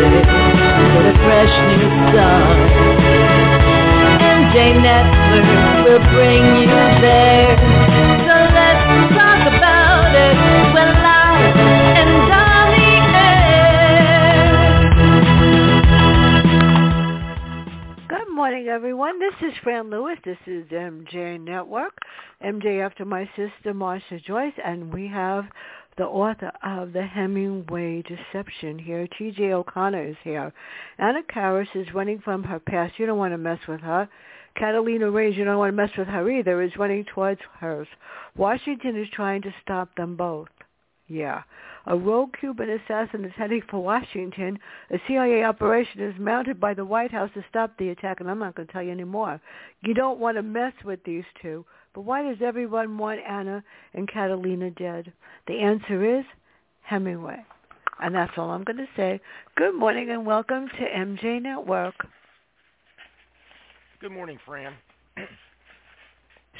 Get a fresh new start. Network will bring you there. So let's talk about it. And. Good morning, everyone. This is Fran Lewis. This is MJ Network. MJ after my sister, Marsha Joyce, and we have the author of The Hemingway Deception here. T.J. O'Connor is here. Anna Karras is running from her past. You don't want to mess with her. Catalina Reyes, you don't want to mess with her either, is running towards hers. Washington is trying to stop them both. Yeah. A rogue Cuban assassin is heading for Washington. A CIA operation is mounted by the White House to stop the attack, and I'm not going to tell you anymore. You don't want to mess with these two. But why does everyone want Anna and Catalina dead? The answer is Hemingway. And that's all I'm going to say. Good morning and welcome to MJ Network. Good morning, Fran.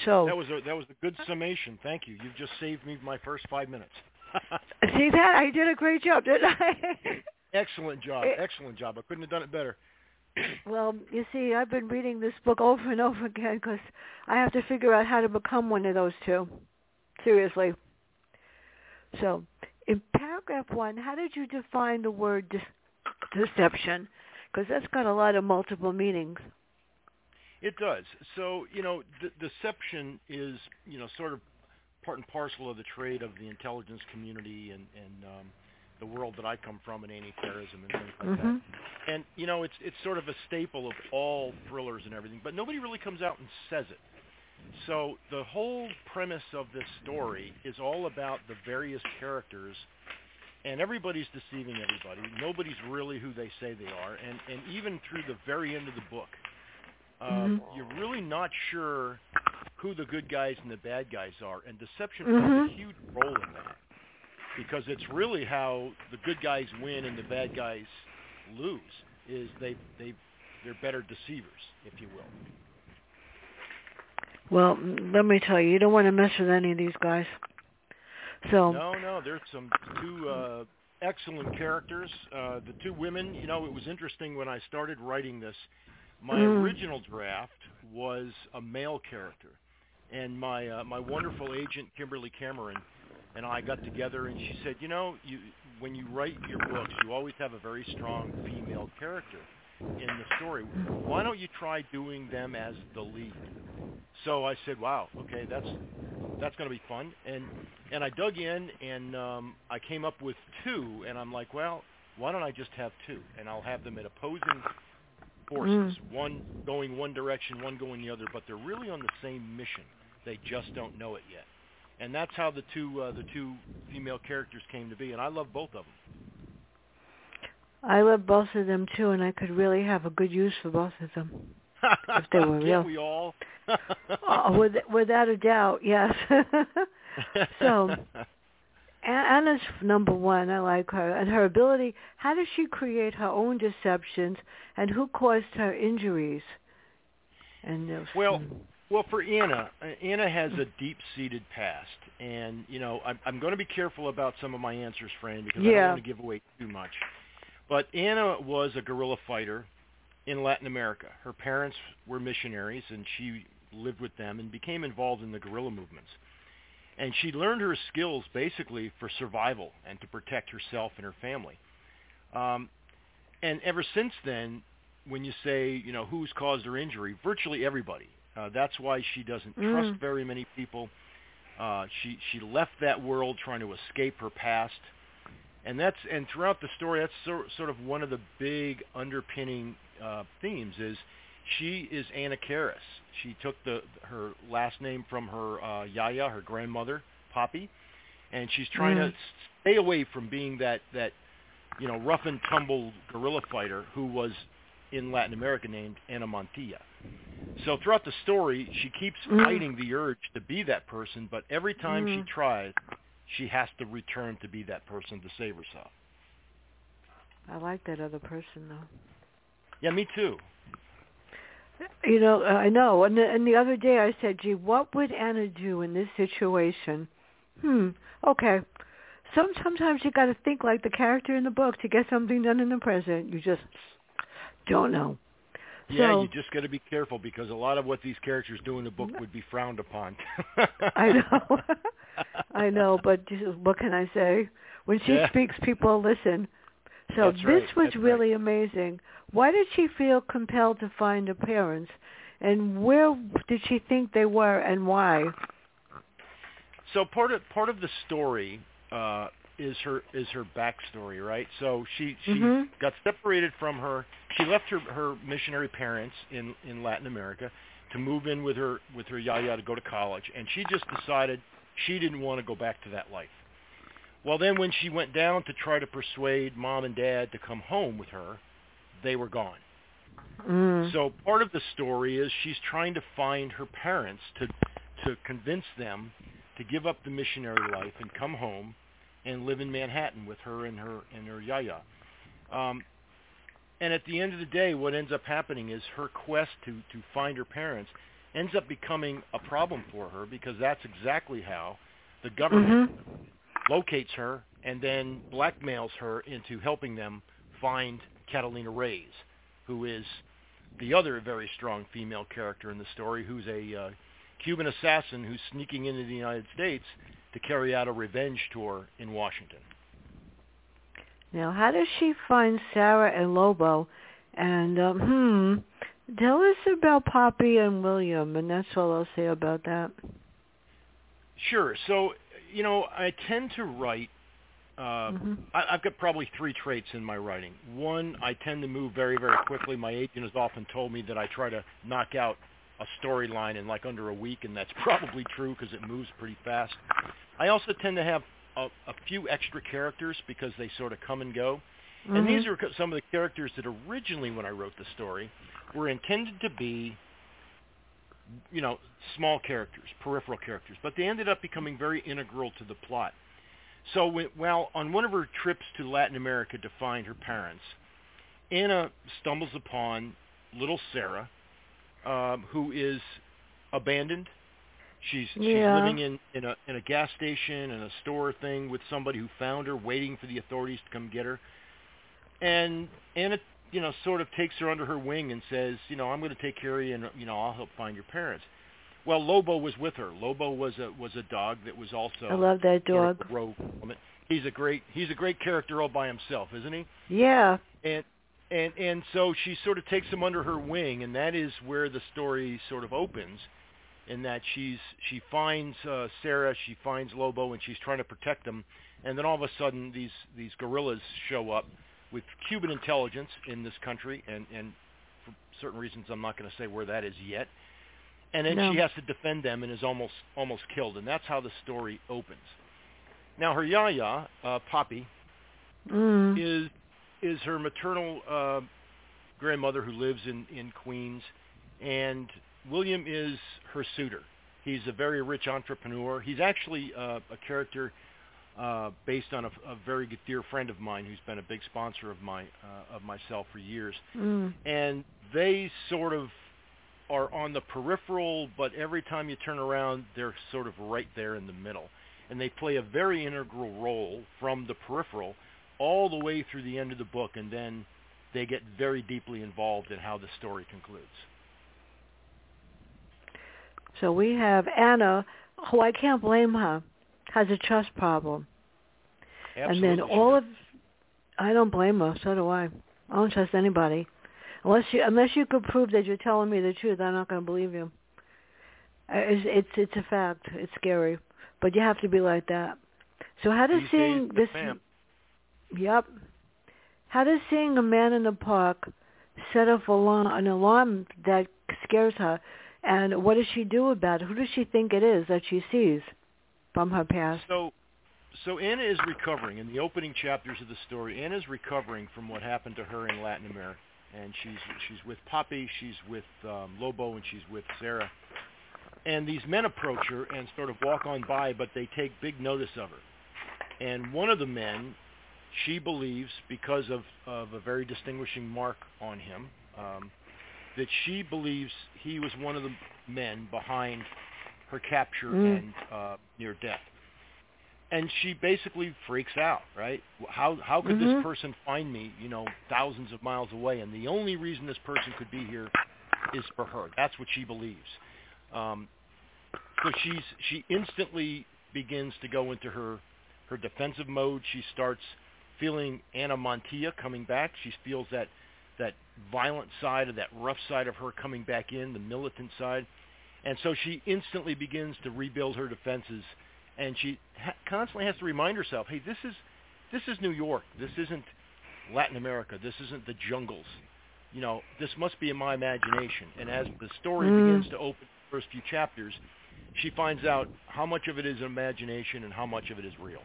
So That was a that was a good summation. Thank you. You've just saved me my first five minutes. see that I did a great job, didn't I? excellent job. Excellent job. I couldn't have done it better. Well, you see, I've been reading this book over and over again because I have to figure out how to become one of those two. Seriously. So, in paragraph one, how did you define the word de- deception? Because that's got a lot of multiple meanings. It does. So you know, d- deception is you know sort of part and parcel of the trade of the intelligence community and and um, the world that I come from in anti-terrorism and things like Mhm. that. And you know, it's it's sort of a staple of all thrillers and everything, but nobody really comes out and says it. So the whole premise of this story is all about the various characters, and everybody's deceiving everybody. Nobody's really who they say they are, and and even through the very end of the book, um, Mhm. you're really not sure who the good guys and the bad guys are, and deception Mhm. plays a huge role in that because it's really how the good guys win and the bad guys lose. Is they they they're better deceivers, if you will. Well, let me tell you, you don't want to mess with any of these guys. So, No, no, there's some two uh, excellent characters. Uh, the two women, you know, it was interesting when I started writing this. My Mm. original draft was a male character, and my uh, my wonderful agent Kimberly Cameron and I got together, and she said, you know, you when you write your books, you always have a very strong female character in the story. Why don't you try doing them as the lead? So I said, wow, okay, that's that's going to be fun. And and I dug in and um, I came up with two, and I'm like, well, why don't I just have two, and I'll have them at opposing forces, one going one direction, one going the other, but they're really on the same mission. They just don't know it yet. And that's how the two uh, the two female characters came to be, and I love both of them. I love both of them too, and I could really have a good use for both of them. If they were real. we all? Oh, with, without a doubt, yes. So- Anna's number one. I like her and her ability. How does she create her own deceptions, and who caused her injuries? And those, Well, hmm. Well, for Anna, uh, Anna has a deep-seated past, and you know I'm, I'm going to be careful about some of my answers, Fran, because I don't want to give away too much. But Anna was a guerrilla fighter in Latin America. Her parents were missionaries, and she lived with them and became involved in the guerrilla movements. And she learned her skills basically for survival and to protect herself and her family. Um, and ever since then, when you say, you know, who's caused her injury, virtually everybody. Uh, that's why she doesn't Mm. trust very many people. Uh, she she left that world trying to escape her past, and that's and throughout the story, that's sort sort of one of the big underpinning uh, themes is she is Anna Karis. She took the her last name from her uh, Yaya, her grandmother, Poppy, and she's trying Mm. to stay away from being that that you know, rough and tumble guerrilla fighter who was in Latin America named Ana Montilla. So throughout the story, she keeps Mm. fighting the urge to be that person, but every time Mm. she tries, she has to return to be that person to save herself. I like that other person though. Yeah, me too. You know, I know. And the, and the other day I said, "Gee, what would Anna do in this situation?" Hmm. Okay. Some sometimes you got to think like the character in the book to get something done in the present. You just don't know. Yeah, So- you just got to be careful because a lot of what these characters do in the book would be frowned upon. I know. I know, but just- what can I say? When she Yeah. speaks, people listen. So That's this right, was that's right. really amazing. Why did she feel compelled to find her parents, and where did she think they were, and why? so part of part of the story uh, is her is her backstory, right? So she she Mhm. got separated from her. She left her her missionary parents in in Latin America to move in with her with her yaya to go to college, and she just decided she didn't want to go back to that life. Well, then when she went down to try to persuade mom and dad to come home with her, they were gone. Mm. So part of the story is she's trying to find her parents to to convince them to give up the missionary life and come home and live in Manhattan with her and her and her yaya. Um, and at the end of the day, what ends up happening is her quest to to find her parents ends up becoming a problem for her because that's exactly how the government Mhm. locates her and then blackmails her into helping them find Catalina Reyes, who is the other very strong female character in the story, who's a uh, Cuban assassin who's sneaking into the United States to carry out a revenge tour in Washington. Now, how does she find Sarah and Lobo? And um, hmm, tell us about Poppy and William, and that's all I'll say about that. Sure. So, you know, I tend to write. Uh, Mhm. I, I've got probably three traits in my writing. One, I tend to move very, very quickly. My agent has often told me that I try to knock out a storyline in like under a week, and that's probably true because it moves pretty fast. I also tend to have a, a few extra characters because they sort of come and go. And these Mhm. are some of the characters that originally, when I wrote the story, were intended to be, you know, small characters, peripheral characters, but they ended up becoming very integral to the plot. So, when, well, on one of her trips to Latin America to find her parents, Anna stumbles upon little Sarah, um, who is abandoned. She's she's living in in a in a gas station and a store thing with somebody who found her, waiting for the authorities to come get her. And Anna, you know, sort of takes her under her wing and says, you know, I'm going to take care of you, and you know, I'll help find your parents. Well, Lobo was with her. Lobo was a was a dog that was also I love that dog. He's a great he's a great character all by himself, isn't he? Yeah. and and and so she sort of takes him under her wing and that is where the story sort of opens in that she's she finds uh Sarah she finds Lobo and she's trying to protect them and then all of a sudden these these guerrillas show up with Cuban intelligence in this country and and for certain reasons I'm not going to say where that is yet and then No. she has to defend them and is almost almost killed and that's how the story opens now her yaya uh Poppy Mm. is is her maternal uh, grandmother who lives in in Queens, and William is her suitor. He's a very rich entrepreneur. He's actually uh, a character uh, based on a, a very good dear friend of mine who's been a big sponsor of my uh, of myself for years. Mm. And they sort of are on the peripheral, but every time you turn around, they're sort of right there in the middle. And they play a very integral role from the peripheral all the way through the end of the book, and then they get very deeply involved in how the story concludes. So we have Anna, who I can't blame her, has a trust problem. Absolutely. and then all of I don't blame her, so do I. I don't trust anybody. Unless you unless you could prove that you're telling me the truth, I'm not going to believe you. Uh, It's it's it's a fact. It's scary, but you have to be like that. So how does These seeing days, this? ma'am. Yep. How does seeing a man in the park set off alarm, an alarm that scares her? And what does she do about it? Who does she think it is that she sees from her past? So, so Anna is recovering in the opening chapters of the story. Anna is recovering from what happened to her in Latin America, and she's she's with Poppy, she's with um, Lobo, and she's with Sarah. And these men approach her and sort of walk on by, but they take big notice of her. And one of the men, she believes, because of of a very distinguishing mark on him, um, that she believes he was one of the men behind her capture Mm. and uh, near death. And she basically freaks out, right? How how could Mhm. this person find me, you know, thousands of miles away? And the only reason this person could be here is for her. That's what she believes. Um, so she's she instantly begins to go into her her defensive mode. She starts feeling Anna Montilla coming back. She feels that that violent side of that rough side of her coming back in, the militant side. And so she instantly begins to rebuild her defenses and she ha- constantly has to remind herself, "Hey, this is this is New York. This isn't Latin America. This isn't the jungles. You know, this must be in my imagination." And as the story Mm. begins to open the first few chapters, she finds out how much of it is imagination and how much of it is real.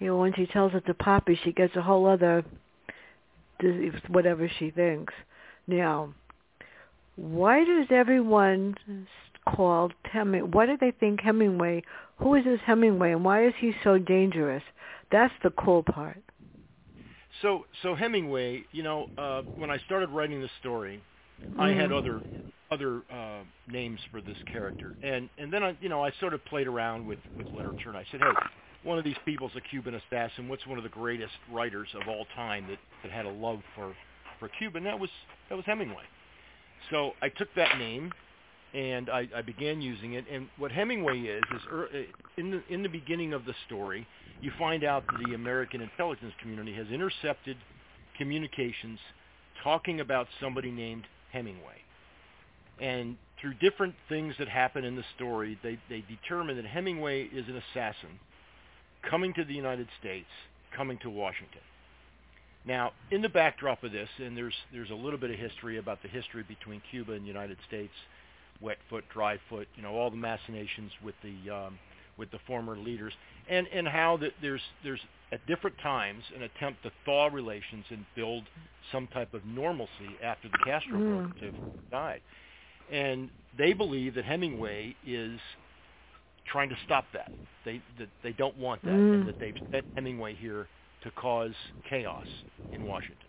You know, when she tells it to Poppy, she gets a whole other whatever she thinks. Now, why does everyone call Heming? Why do they think Hemingway? Who is this Hemingway, and why is he so dangerous? That's the cool part. So, so Hemingway, you know, uh, when I started writing the story, I had other other uh, names for this character, and and then I, you know, I sort of played around with with literature, and I said, hey, one of these people's a Cuban assassin. What's one of the greatest writers of all time that that had a love for for Cuba? And that was that was Hemingway. So I took that name, and I, I began using it. And what Hemingway is is er, in the in the beginning of the story, you find out that the American intelligence community has intercepted communications talking about somebody named Hemingway. And through different things that happen in the story, they, they determine that Hemingway is an assassin coming to the United States, coming to Washington. Now, in the backdrop of this, and there's there's a little bit of history about the history between Cuba and the United States, wet foot, dry foot, you know, all the machinations with the um, with the former leaders, and and how that there's there's at different times an attempt to thaw relations and build some type of normalcy after the Castro Mm. died, and they believe that Hemingway is trying to stop that. They that they don't want that, Mm. and that they've sent Hemingway here to cause chaos in Washington.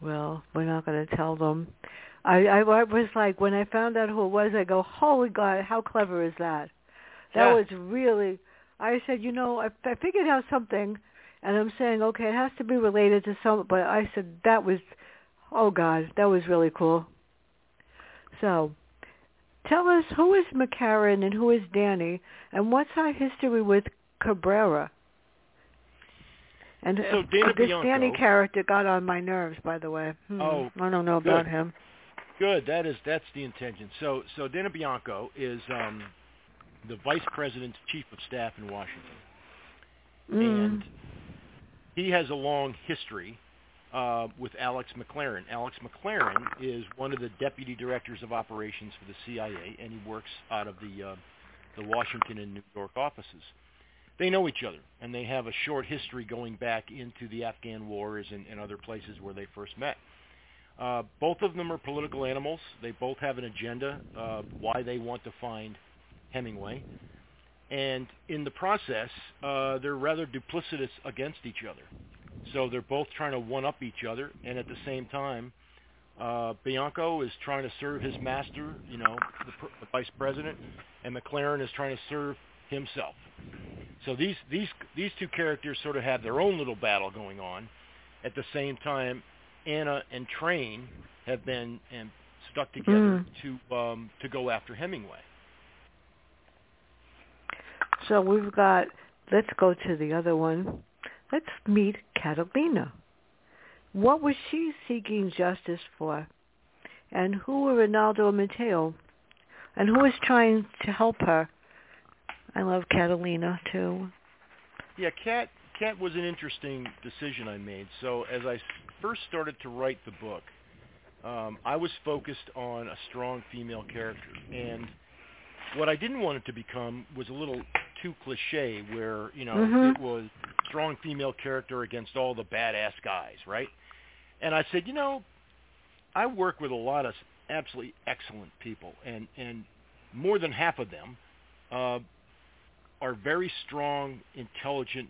Well, we're not going to tell them. I, I I was like when I found out who it was, I go, holy God, how clever is that? That Yeah. was really. I said, you know, I, I figured out something, and I'm saying, okay, it has to be related to some. But I said that was, oh God, that was really cool. So, tell us who is McCarran and who is Danny, and what's our history with Cabrera? And So Dana this Bianco- Danny character got on my nerves, by the way. Hmm. Oh, I don't know good. about him. Good. That is that's the intention. So so Dana Bianco is um, the vice president's chief of staff in Washington, Mm. and he has a long history uh, with Alex McLaren. Alex McLaren is one of the deputy directors of operations for the CIA, and he works out of the uh, the Washington and New York offices. They know each other, and they have a short history going back into the Afghan wars and, and other places where they first met. Uh, both of them are political animals. They both have an agenda uh, why they want to find Hemingway, and in the process, uh, they're rather duplicitous against each other. So they're both trying to one up each other, and at the same time, uh, Bianco is trying to serve his master, you know, the, pr- the vice president, and McLaren is trying to serve himself. So these these these two characters sort of have their own little battle going on. At the same time, Anna and Train have been and stuck together to um, to go after Hemingway. So we've got. Let's go to the other one. Let's meet Catalina. What was she seeking justice for? And who were Ronaldo and Mateo? And who was trying to help her? I love Catalina too. Yeah, Cat Cat was an interesting decision I made. So as I first started to write the book, um, I was focused on a strong female character, and what I didn't want it to become was a little too cliche, where you know Mhm. it was strong female character against all the badass guys, right? And I said, you know, I work with a lot of absolutely excellent people, and and more than half of them uh, are very strong, intelligent,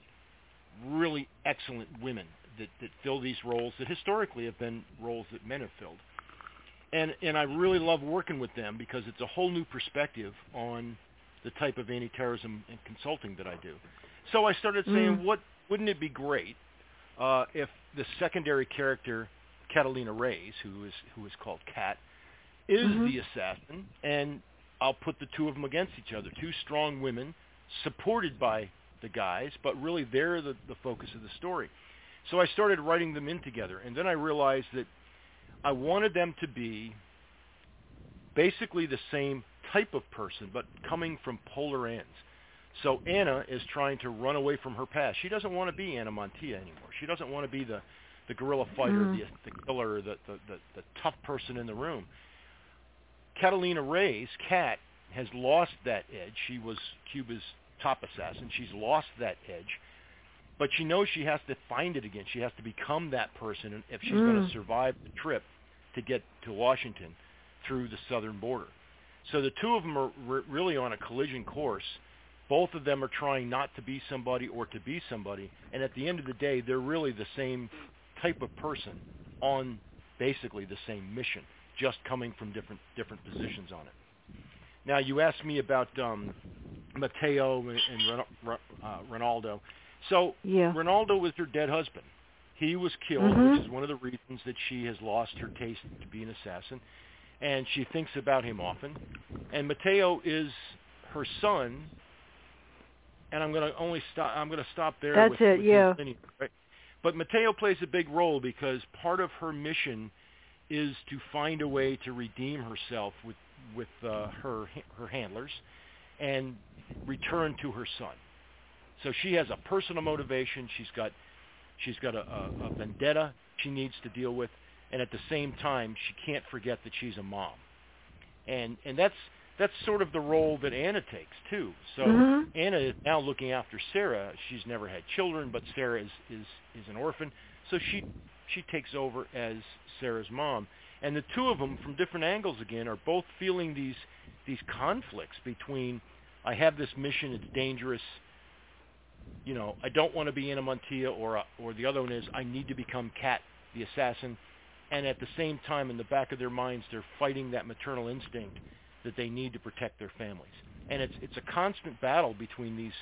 really excellent women that that fill these roles that historically have been roles that men have filled. And and I really love working with them because it's a whole new perspective on the type of anti-terrorism and consulting that I do. So I started saying, Mm. what wouldn't it be great uh, if the secondary character Catalina Reyes, who is who is called Cat, is Mhm. the assassin, and I'll put the two of them against each other, two strong women supported by the guys, but really they're the, the focus of the story. So I started writing them in together, and then I realized that I wanted them to be basically the same type of person, but coming from polar ends. So Anna is trying to run away from her past. She doesn't want to be Anna Montilla anymore. She doesn't want to be the the guerrilla fighter, Mm. the the killer, the, the the the tough person in the room. Catalina Reyes, Cat, has lost that edge. She was Cuba's top assassin. She's lost that edge. But she knows she has to find it again. She has to become that person if she's going Mm. to survive the trip to get to Washington through the southern border. So the two of them are re- really on a collision course. Both of them are trying not to be somebody or to be somebody, and at the end of the day, they're really the same type of person on basically the same mission, just coming from different different positions on it. Now, you asked me about um, Mateo and, and Ren- uh, Ronaldo. So Yeah. Ronaldo was her dead husband. He was killed, Mhm. which is one of the reasons that she has lost her taste to be an assassin, and she thinks about him often. And Mateo is her son, and I'm going to only stop. I'm going to stop there. That's with, it, with yeah. right? But Mateo plays a big role because part of her mission is to find a way to redeem herself with with uh, her her handlers and return to her son. So she has a personal motivation. She's got she's got a, a, a vendetta she needs to deal with, and at the same time, she can't forget that she's a mom. And and that's that's sort of the role that Anna takes too. So Mhm. Anna is now looking after Sarah. She's never had children, but Sarah is is is an orphan. So she she takes over as Sarah's mom. And the two of them, from different angles again, are both feeling these these conflicts between I have this mission, it's dangerous. You know, I don't want to be Anna Montilla, or or the other one is I need to become Cat, the assassin. And at the same time, in the back of their minds, they're fighting that maternal instinct that they need to protect their families. And it's it's a constant battle between these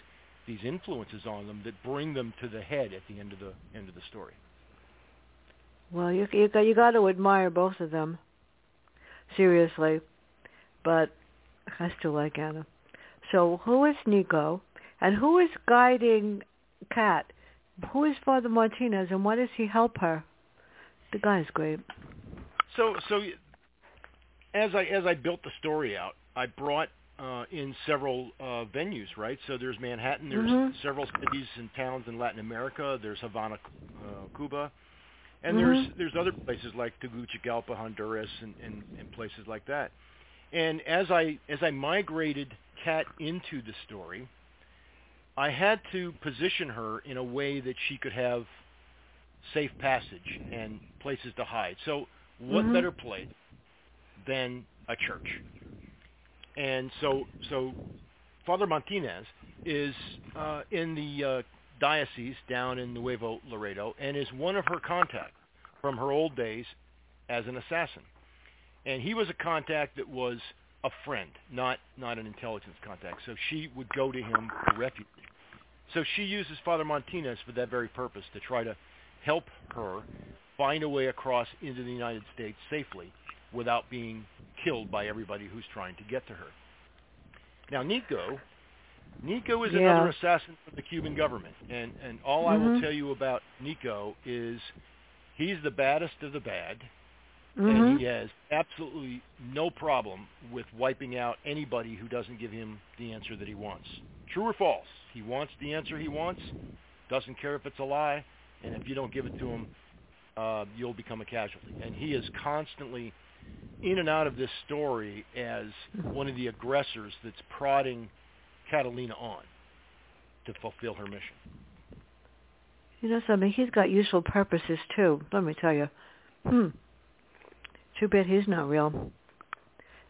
these influences on them that bring them to the head at the end of the end of the story. Well, you you got you got to admire both of them. Seriously, but I still like Anna. So who is Nico, and who is guiding Cat? Who is Father Martinez, and why does he help her? The guy's great. So so as I as I built the story out, I brought uh, in several uh, venues, right? So there's Manhattan, there's Mhm. several cities and towns in Latin America, there's Havana, uh, Cuba, and Mhm. there's there's other places like Tegucigalpa, Honduras, and, and, and places like that. And as I as I migrated Cat into the story, I had to position her in a way that she could have safe passage and places to hide. So what Mhm. better place than a church? And so so Father Martinez is uh, in the uh, diocese down in Nuevo Laredo and is one of her contacts from her old days as an assassin. And he was a contact that was a friend, not not an intelligence contact. So she would go to him for refuge. So she uses Father Martinez for that very purpose to try to help her find a way across into the United States safely without being killed by everybody who's trying to get to her. Now Nico, Nico is Yeah. another assassin from the Cuban government, and and all I will Mhm. tell you about Nico is he's the baddest of the bad, hmm and he has absolutely no problem with wiping out anybody who doesn't give him the answer that he wants. True or false? He wants the answer he wants, doesn't care if it's a lie, and if you don't give it to him, uh, you'll become a casualty. And he is constantly in and out of this story as one of the aggressors that's prodding Catalina on. to fulfill her mission. You know something? He's got useful purposes too. Let me tell you. Hmm. Too bad he's not real.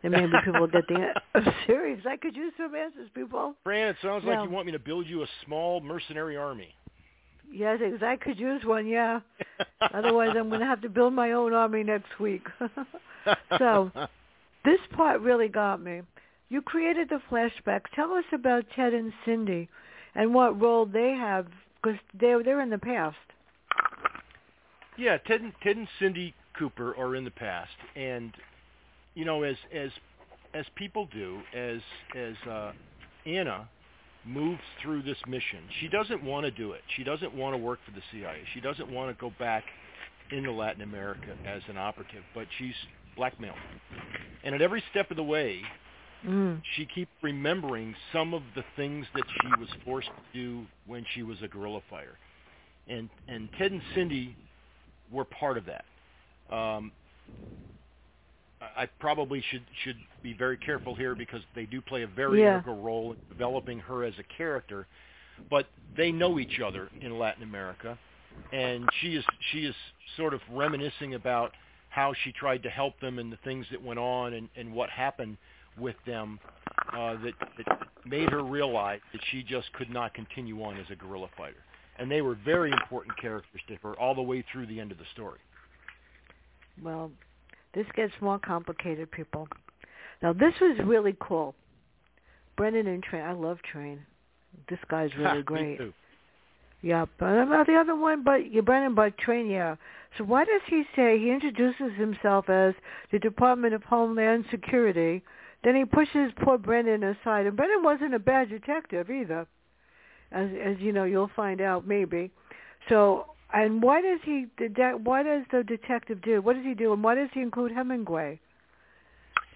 There may be people that think I'm serious. I could use some answers, people. Fran, it sounds like you want me to build you a small mercenary army. Yes, I could use one. Yeah. Otherwise, I'm going to have to build my own army next week. so, this part really got me. You created the flashbacks. Tell us about Ted and Cindy, and what role they have, because they're they're in the past. Yeah, Ted and, Ted and Cindy Cooper are in the past, and you know, as as as people do, as as uh, Anna moves through this mission, she doesn't want to do it. She doesn't want to work for the CIA. She doesn't want to go back into Latin America as an operative, but she's blackmailed. And at every step of the way, mm. she keeps remembering some of the things that she was forced to do when she was a guerrilla fighter. And and Ted and Cindy were part of that. Um, I probably should should be very careful here because they do play a very yeah. integral role in developing her as a character. But they know each other in Latin America, and she is she is sort of reminiscing about how she tried to help them and the things that went on and, and what happened with them uh, that, that made her realize that she just could not continue on as a guerrilla fighter. And they were very important characters to her all the way through the end of the story. Well, this gets more complicated, people. Now, this was really cool. Brendan and Train. I love Train. This guy's really great. Yeah, but about the other one, but you Brennan, but Train, yeah. So why does he say he introduces himself as the Department of Homeland Security? Then he pushes poor Brennan aside, and Brennan wasn't a bad detective either, as as you know, you'll find out maybe. So and what does he? Why does the detective do? What does he do? And why does he include Hemingway?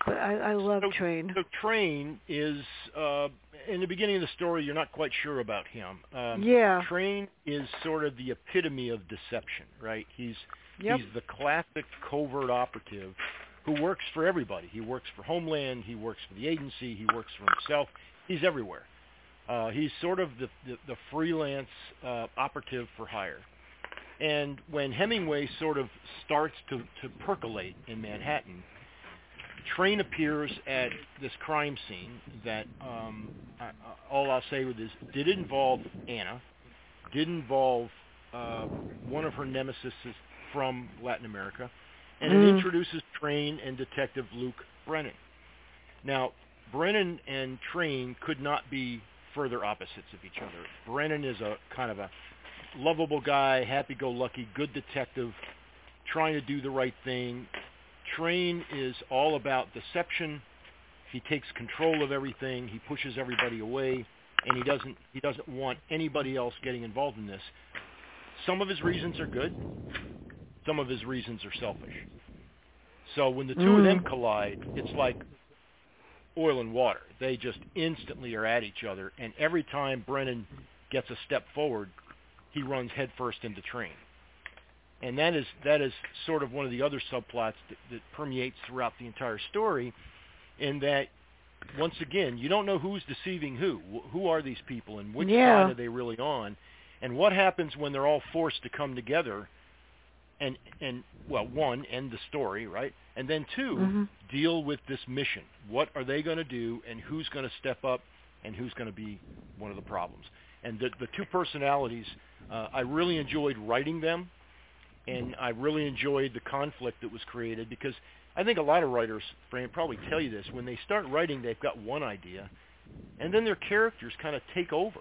But I, I love so, Train. So Train is uh, in the beginning of the story. You're not quite sure about him. Um, yeah. Train is sort of the epitome of deception, right? He's yep. he's the classic covert operative who works for everybody. He works for Homeland. He works for the agency. He works for himself. He's everywhere. Uh, he's sort of the the, the freelance uh, operative for hire. And when Hemingway sort of starts to, to percolate in Manhattan, Train appears at this crime scene that um, I, all I'll say with is did involve Anna, did involve uh, one of her nemesis from Latin America, and mm. it introduces Train and Detective Luke Brennan. Now, Brennan and Train could not be further opposites of each other. Brennan is a kind of a lovable guy, happy-go-lucky, good detective, trying to do the right thing. Train is all about deception. He takes control of everything. He pushes everybody away, and he doesn't he doesn't want anybody else getting involved in this. Some of his reasons are good. Some of his reasons are selfish. So when the two mm. of them collide, it's like oil and water. They just instantly are at each other, and every time Brennan gets a step forward, he runs headfirst into the train. And that is that is sort of one of the other subplots that, that permeates throughout the entire story, in that once again you don't know who's deceiving who. Who are these people, and which yeah. side are they really on? And what happens when they're all forced to come together and and well, one, end the story, right? And then 2 mm-hmm. deal with this mission. What are they going to do, and who's going to step up, and who's going to be one of the problems? And the the two personalities uh, I really enjoyed writing them, and I really enjoyed the conflict that was created because I think a lot of writers, Fran, probably tell you this. When they start writing, they've got one idea, and then their characters kind of take over,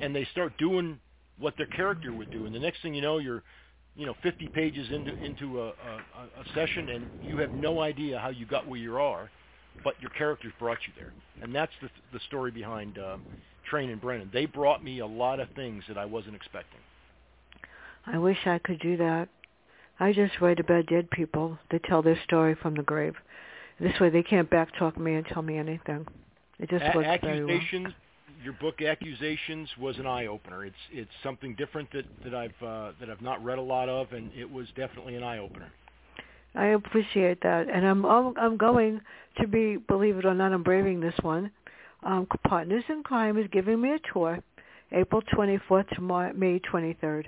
and they start doing what their character would do. And the next thing you know, you're you know 50 pages into into a, a, a session, and you have no idea how you got where you are, but your characters brought you there, and that's the the story behind um, Train and Brennan. They brought me a lot of things that I wasn't expecting. I wish I could do that. I just write about dead people that tell their story from the grave. This way they can't backtalk me and tell me anything. It just a- works accusations, very well. Your book Accusations was an eye opener. It's it's something different that that I've uh, that I've not read a lot of, and it was definitely an eye opener. I appreciate that, and I'm I'm going to be, believe it or not, I'm braving this one um, Partners in Crime is giving me a tour, April 24th to May 23rd,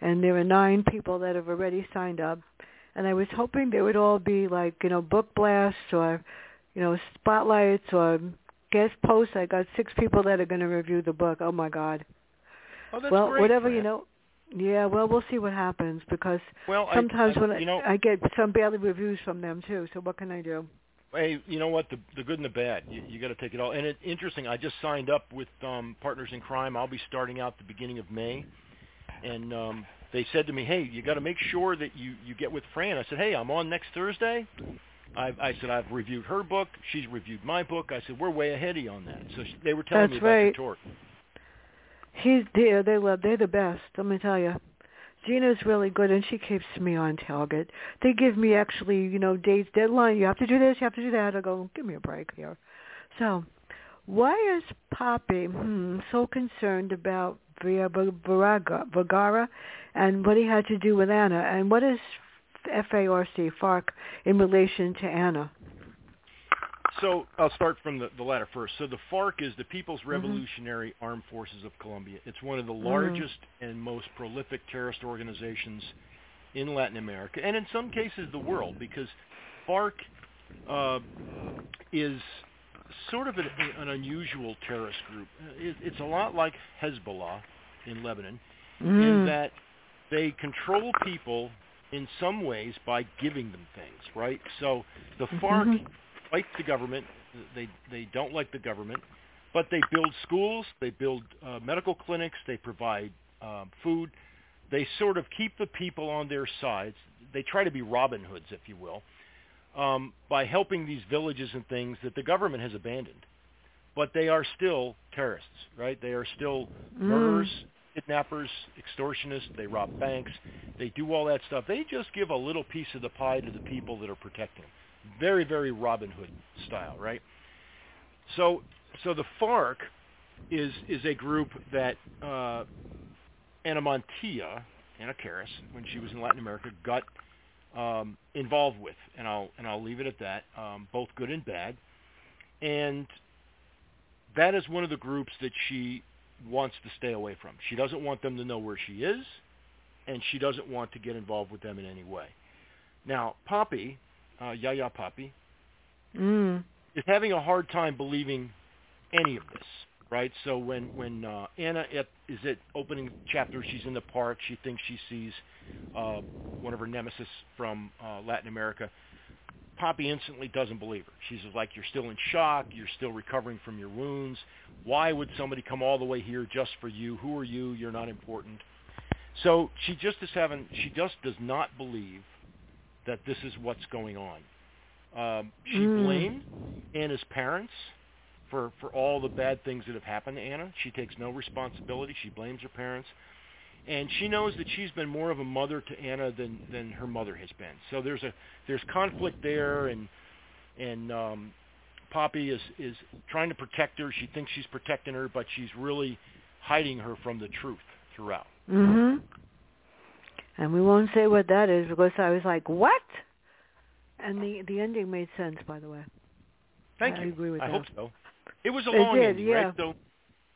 and there are nine people that have already signed up. And I was hoping they would all be like you know book blasts or you know spotlights or guest posts. I got six people that are going to review the book. Oh my God! Oh, that's well, great, whatever man. you know. Yeah, well, we'll see what happens because Well, I- sometimes I, when I, you know, I get some bad reviews from them too. So what can I do? Hey, you know what? The the good and the bad. You, you got to take it all. And it interesting. I just signed up with um, Partners in Crime. I'll be starting out the beginning of May, and um, they said to me, "Hey, you got to make sure that you you get with Fran." I said, "Hey, I'm on next Thursday." I, I said I've reviewed her book. She's reviewed my book. I said we're way ahead of you on that. So she, they were telling That's me about right. tour. He's there. They love. They're the best. Let me tell you. Gina's really good, and she keeps me on target. They give me actually, you know, dates, deadline. You have to do this. You have to do that. I go, give me a break here. So, why is Poppy hmm, so concerned about Vergara and what he had to do with Anna? And what is FARC, FARC, in relation to Anna? So I'll start from the, the latter first. So the FARC is the People's Mm-hmm. Revolutionary Armed Forces of Colombia. It's one of the Mhm. largest and most prolific terrorist organizations in Latin America, and in some cases the world, because FARC uh, is sort of an, an unusual terrorist group. It, it's a lot like Hezbollah in Lebanon, in Mm. that they control people in some ways by giving them things, right? So the FARC Mhm. Fight the government. They they don't like the government, but they build schools, they build uh, medical clinics, they provide um, food. They sort of keep the people on their sides. They try to be Robin Hoods, if you will, um, by helping these villages and things that the government has abandoned. But they are still terrorists, right? They are still Mm. kidnappers, extortionists. They rob banks. They do all that stuff. They just give a little piece of the pie to the people that are protecting them. Very, very Robin Hood style, right? So, so the FARC is is a group that uh, Anna Montilla, Anna Karis, when she was in Latin America, got um, involved with, and I'll and I'll leave it at that. Um, both good and bad, and that is one of the groups that she wants to stay away from. She doesn't want them to know where she is, and she doesn't want to get involved with them in any way. Now, Poppy, uh, Yaya Poppy, Mm. is having a hard time believing any of this, right? So when when uh, Anna at, is at opening chapter, she's in the park. She thinks she sees uh, one of her nemesis from uh, Latin America. Poppy instantly doesn't believe her. She's like, "You're still in shock. You're still recovering from your wounds. Why would somebody come all the way here just for you? Who are you? You're not important." So she just is having. She just does not believe that this is what's going on. Um, she Mm. blamed Anna's parents for for all the bad things that have happened to Anna. She takes no responsibility. She blames her parents, and she knows that she's been more of a mother to Anna than than her mother has been. So there's a there's conflict there, and and um, Poppy is is trying to protect her. She thinks she's protecting her, but she's really hiding her from the truth throughout. Mhm. And we won't say what that is because I was like, "What?" And the the ending made sense, by the way. Thank I you. agree with I that. hope so. It was a It long did, ending, yeah. right? So,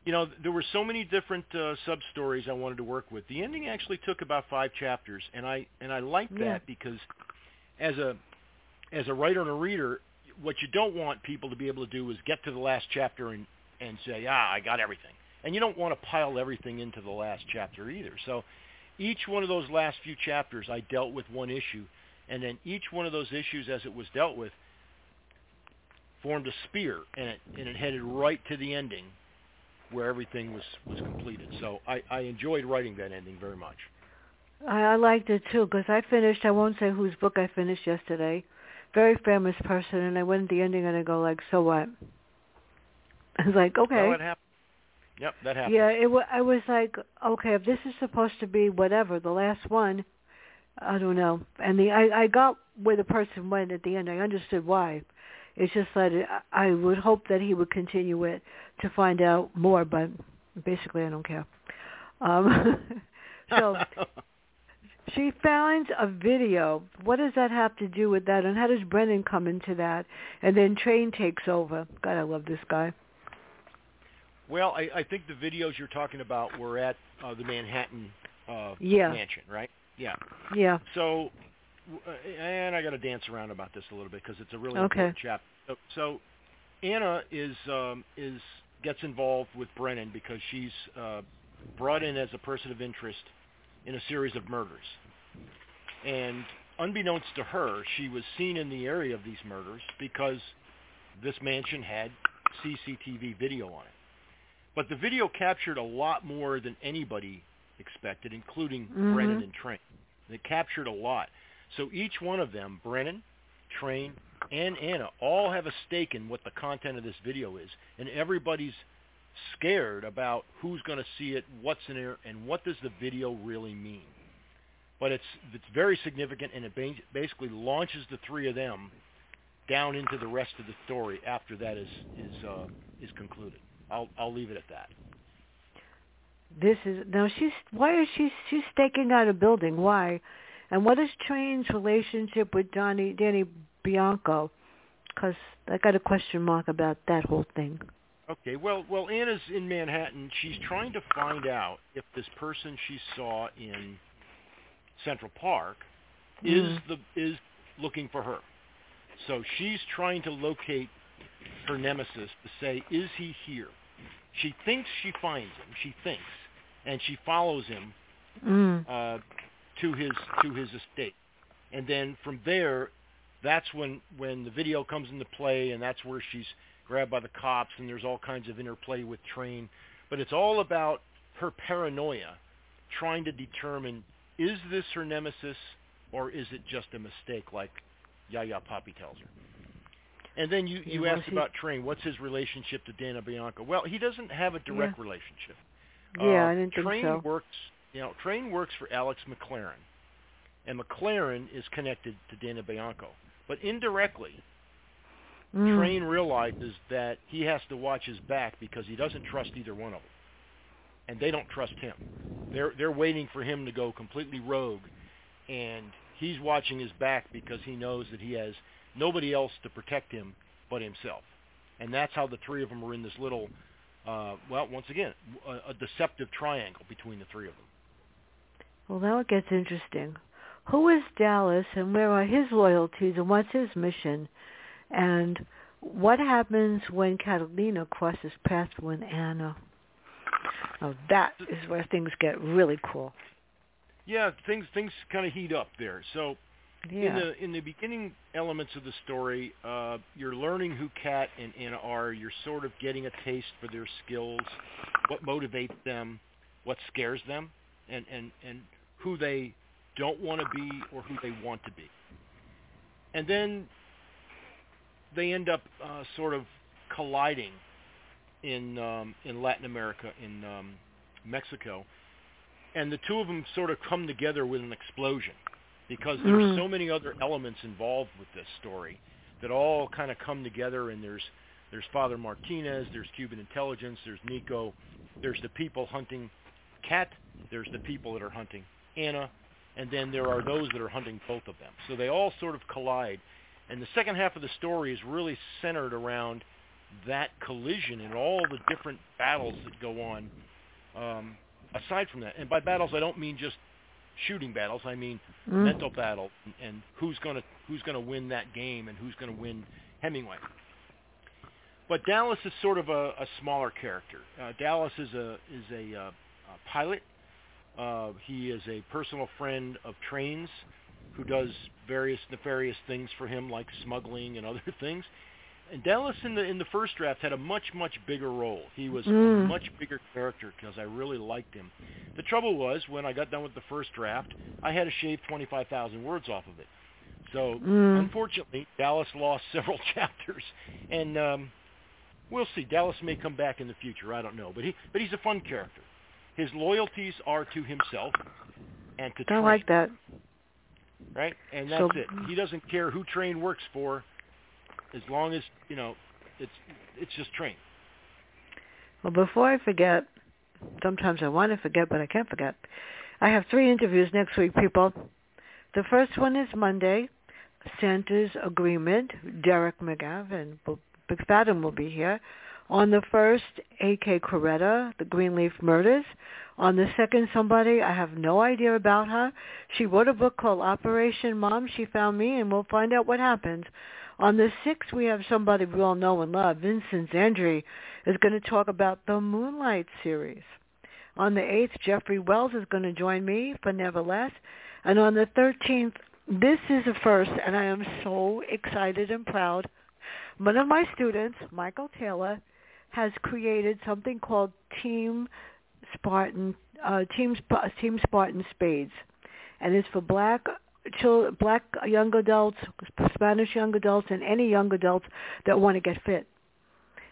you know, there were so many different uh, sub stories I wanted to work with. The ending actually took about five chapters, and I and I liked Yeah. that because as a as a writer and a reader, what you don't want people to be able to do is get to the last chapter and and say, ah, I got everything, and you don't want to pile everything into the last chapter either. So, each one of those last few chapters, I dealt with one issue, and then each one of those issues, as it was dealt with, formed a spear, and it and it headed right to the ending, where everything was was completed. So I I enjoyed writing that ending very much. I, I liked it too because I finished. I won't say whose book I finished yesterday. Very famous person, and I went at the ending and I go like, "So what?" I was like, "Okay." Well, that happened. Yep, that happened. Yeah, it. wa I was like, okay, if this is supposed to be whatever, the last one, I don't know. And the I, I got where the person went at the end. I understood why. It's just that it, I would hope that he would continue it to find out more, but basically I don't care. Um, so she finds a video. What does that have to do with that? And how does Brennan come into that? And then Train takes over. God, I love this guy. Well, I, I think the videos you're talking about were at uh, the Manhattan uh, Yeah. mansion, right? Yeah. Yeah. So, uh, and I got to dance around about this a little bit because it's a really Okay. important chapter. So, so Anna is um, is gets involved with Brennan because she's uh, brought in as a person of interest in a series of murders, and unbeknownst to her, she was seen in the area of these murders because this mansion had CCTV video on it. But the video captured a lot more than anybody expected, including Mhm. Brennan and Train. It captured a lot. So each one of them, Brennan, Train, and Anna, all have a stake in what the content of this video is, and everybody's scared about who's going to see it, what's in there, and what does the video really mean. But it's it's very significant, and it ba- basically launches the three of them down into the rest of the story after that is is uh, is concluded. I'll I'll leave it at that. This is now she's why is she she's staking out a building? Why? And what is Train's relationship with Johnny Danny Bianco? Because I got a question mark about that whole thing. Okay, well, well, Anna's in Manhattan. She's trying to find out if this person she saw in Central Park is Mm. the is looking for her. So she's trying to locate her nemesis to say, is he here? She thinks she finds him. She thinks, and she follows him Mm. uh, to his to his estate, and then from there, that's when when the video comes into play, and that's where she's grabbed by the cops, and there's all kinds of interplay with Train, but it's all about her paranoia, trying to determine is this her nemesis or is it just a mistake, like Yaya Poppy tells her. And then you, you asked about Train. What's his relationship to Dana Bianca? Well, he doesn't have a direct relationship. Yeah, Uh, I didn't think Train so. works, you know, Train works for Alex McLaren, and McLaren is connected to Dana Bianco. But indirectly, Mm. Train realizes that he has to watch his back because he doesn't trust either one of them, and they don't trust him. They're they're waiting for him to go completely rogue, and he's watching his back because he knows that he has nobody else to protect him but himself, and that's how the three of them are in this little, uh, well, once again, a, a deceptive triangle between the three of them. Well, now it gets interesting. Who is Dallas, and where are his loyalties, and what's his mission? And what happens when Catalina crosses paths with Anna? Now that is where things get really cool. Yeah, things things kind of heat up there. So Yeah. in the in the beginning elements of the story, uh, you're learning who Kat and Anna are. You're sort of getting a taste for their skills, what motivates them, what scares them, and and and who they don't want to be or who they want to be. And then they end up uh, sort of colliding in um, in Latin America, in um, Mexico, and the two of them sort of come together with an explosion because there's Mm. so many other elements involved with this story that all kind of come together and there's there's Father Martinez, there's Cuban intelligence, there's Nico, there's the people hunting Kat, there's the people that are hunting Anna, and then there are those that are hunting both of them. So they all sort of collide. And the second half of the story is really centered around that collision and all the different battles that go on um, aside from that. And by battles, I don't mean just shooting battles. I mean Mm. mental battle and, who's gonna who's gonna win that game and who's gonna win Hemingway. But Dallas is sort of a, a smaller character. Uh, Dallas is a is a, uh, a pilot. Uh, he is a personal friend of Trains, who does various nefarious things for him, like smuggling and other things. And Dallas in the in the first draft had a much much bigger role. He was a Mm. much bigger character because I really liked him. The trouble was when I got done with the first draft, I had to shave 25,000 words off of it. So Mm. unfortunately, Dallas lost several chapters, and um, we'll see. Dallas may come back in the future. I don't know, but he but he's a fun character. His loyalties are to himself and to I Train, like that. right? And So- that's it. He doesn't care who Train works for, as long as you know it's it's just Train. Well, before I forget, sometimes I want to forget, but I can't forget. I have three interviews next week, people. The first one is Monday, Santa's Agreement. Derek McGavin, will- McFadden will be here. On the first, A.K. Coretta, the Greenleaf Murders. On the second, somebody, I have no idea about her. She wrote a book called Operation Mom. She found me, and we'll find out what happened. On the sixth, we have somebody we all know and love. Vincent Zandri is going to talk about the Moonlight series. On the 8th, Jeffrey Wells is going to join me for Nevertheless. And on the 13th, this is a first, and I am so excited and proud. One of my students, Michael Taylor, has created something called Team Spartan, uh, Team, Team Spartan Spades, and it's for black children, black young adults, Spanish young adults, and any young adults that want to get fit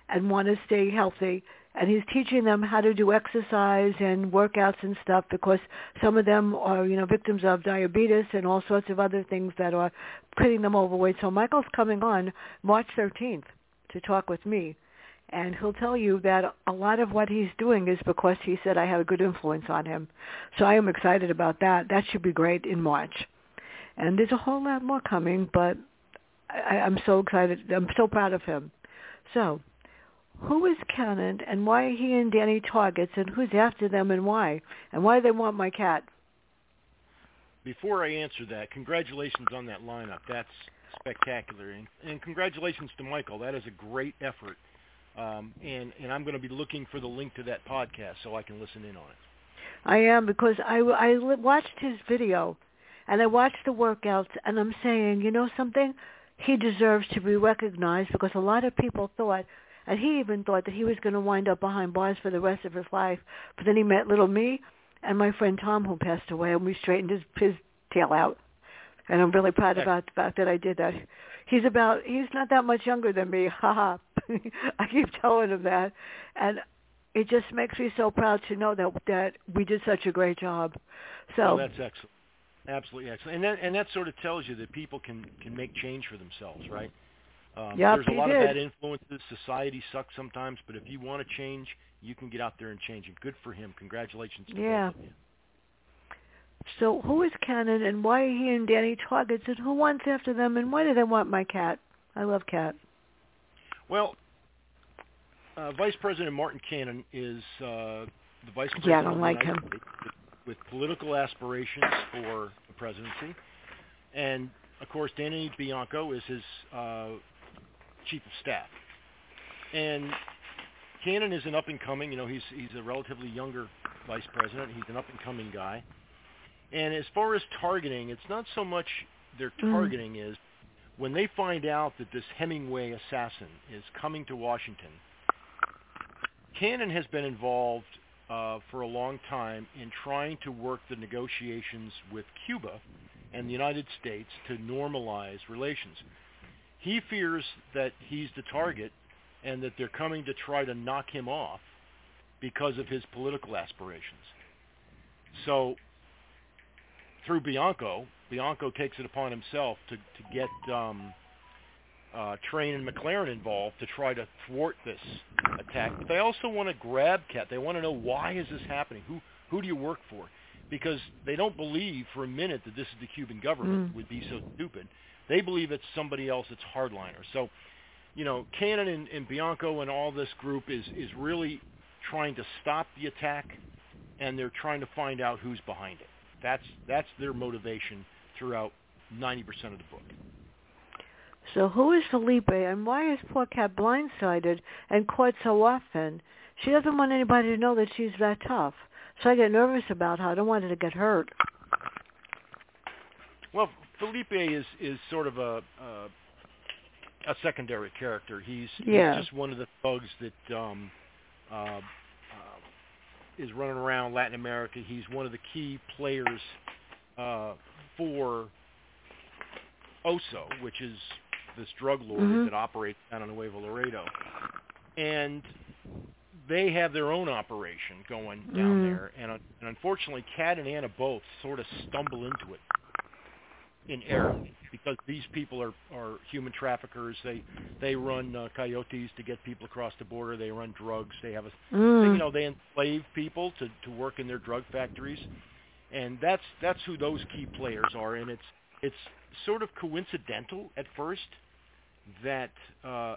and want to stay healthy and he's teaching them how to do exercise and workouts and stuff because some of them are, you know, victims of diabetes and all sorts of other things that are putting them overweight. So Michael's coming on March 13th to talk with me. And he'll tell you that a lot of what he's doing is because he said I have a good influence on him. So I am excited about that. That should be great in March. And there's a whole lot more coming, but I, I'm so excited. I'm so proud of him. So who is Cannon and why are he and Danny targets and who's after them and why? And why do they want my cat? Before I answer that, congratulations on that lineup. That's spectacular. And, and congratulations to Michael. That is a great effort. Um, and, and I'm going to be looking for the link to that podcast so I can listen in on it. I am because I, I watched his video and I watched the workouts and I'm saying, you know something? He deserves to be recognized because a lot of people thought – and he even thought that he was going to wind up behind bars for the rest of his life. But then he met little me and my friend Tom, who passed away, and we straightened his his tail out. And I'm really proud about the fact that I did that. He's about he's not that much younger than me. Haha. I keep telling him that, and it just makes me so proud to know that that we did such a great job. So oh, that's excellent, absolutely excellent, and that and that sort of tells you that people can can make change for themselves, right? Um, yep, there's a lot did. of bad influences. Society sucks sometimes, but if you want to change, you can get out there and change. And good for him. Congratulations to yeah. both of you. So who is Cannon and why are he and Danny targets and who wants after them and why do they want my cat? I love cat. Well, uh, Vice President Martin Cannon is uh, the Vice President yeah, I don't like him. With political aspirations for the presidency. And, of course, Danny Bianco is his uh, chief of staff. And Cannon is an up and coming. You know, he's he's a relatively younger vice president. He's an up and coming guy. And as far as targeting, it's not so much their Mm. targeting is when they find out that this Hemingway assassin is coming to Washington. Cannon has been involved uh, for a long time in trying to work the negotiations with Cuba and the United States to normalize relations. He fears that he's the target and that they're coming to try to knock him off because of his political aspirations. So through Bianco, Bianco takes it upon himself to, to get um, uh, Train and McLaren involved to try to thwart this attack. But they also want to grab Cat. They want to know why is this happening? Who who do you work for? Because they don't believe for a minute that this is the Cuban government Mm. would be so stupid. They believe it's somebody else that's hardliner. So, you know, Cannon and, and Bianco and all this group is is really trying to stop the attack, and they're trying to find out who's behind it. That's that's their motivation throughout 90% of the book. So who is Felipe and why is poor cat blindsided and caught so often? She doesn't want anybody to know that she's that tough. So I get nervous about her. I don't want her to get hurt. Well, Felipe is is sort of a a, a secondary character. He's, Yeah. he's just one of the thugs that um, uh, uh, is running around Latin America. He's one of the key players uh, for OSO, which is this drug lord Mhm. that operates down in Nuevo Laredo, and they have their own operation going down Mm. there. And, uh, and unfortunately, Kat and Anna both sort of stumble into it in error because these people are are human traffickers. They they run uh, coyotes to get people across the border. They run drugs. They have a Mm. you know they enslave people to to work in their drug factories, and that's that's who those key players are. And it's it's sort of coincidental at first that uh,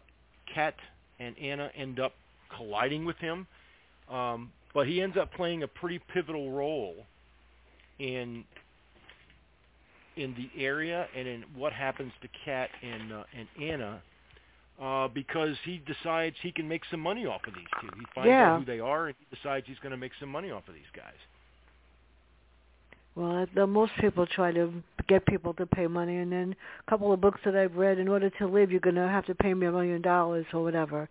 Kat and Anna end up colliding with him. Um, but he ends up playing a pretty pivotal role in in the area and in what happens to Kat and uh, and Anna uh, because he decides he can make some money off of these two. He finds Yeah. out who they are and he decides he's going to make some money off of these guys. Well, the, most people try to get people to pay money, and then a couple of books that I've read, in order to live, you're going to have to pay me a million dollars or whatever,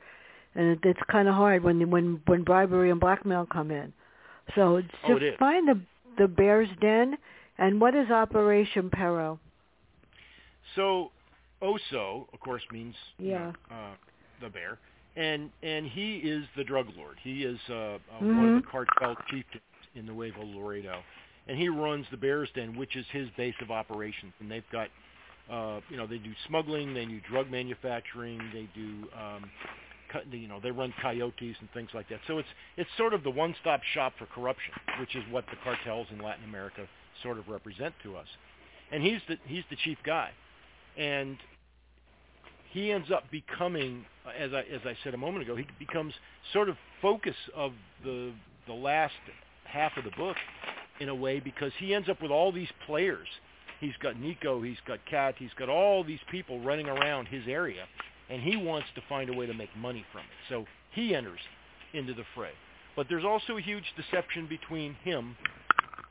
and it, it's kind of hard when when when bribery and blackmail come in. So Oh, to find the the Bear's Den, and what is Operation Peril? So Oso, of course, means Yeah. uh, the bear, and and he is the drug lord. He is uh, uh, one Mhm. of the cartel chieftains in the Nuevo Laredo, and he runs the Bear's Den, which is his base of operations. And they've got, uh, you know, they do smuggling, they do drug manufacturing, they do, um, you know, they run coyotes and things like that. So it's it's sort of the one-stop shop for corruption, which is what the cartels in Latin America sort of represent to us. And he's the he's the chief guy, and he ends up becoming, as I as I said a moment ago, he becomes sort of focus of the the last half of the book in a way because he ends up with all these players. He's got Nico, he's got Kat, he's got all these people running around his area, and he wants to find a way to make money from it. So he enters into the fray. But there's also a huge deception between him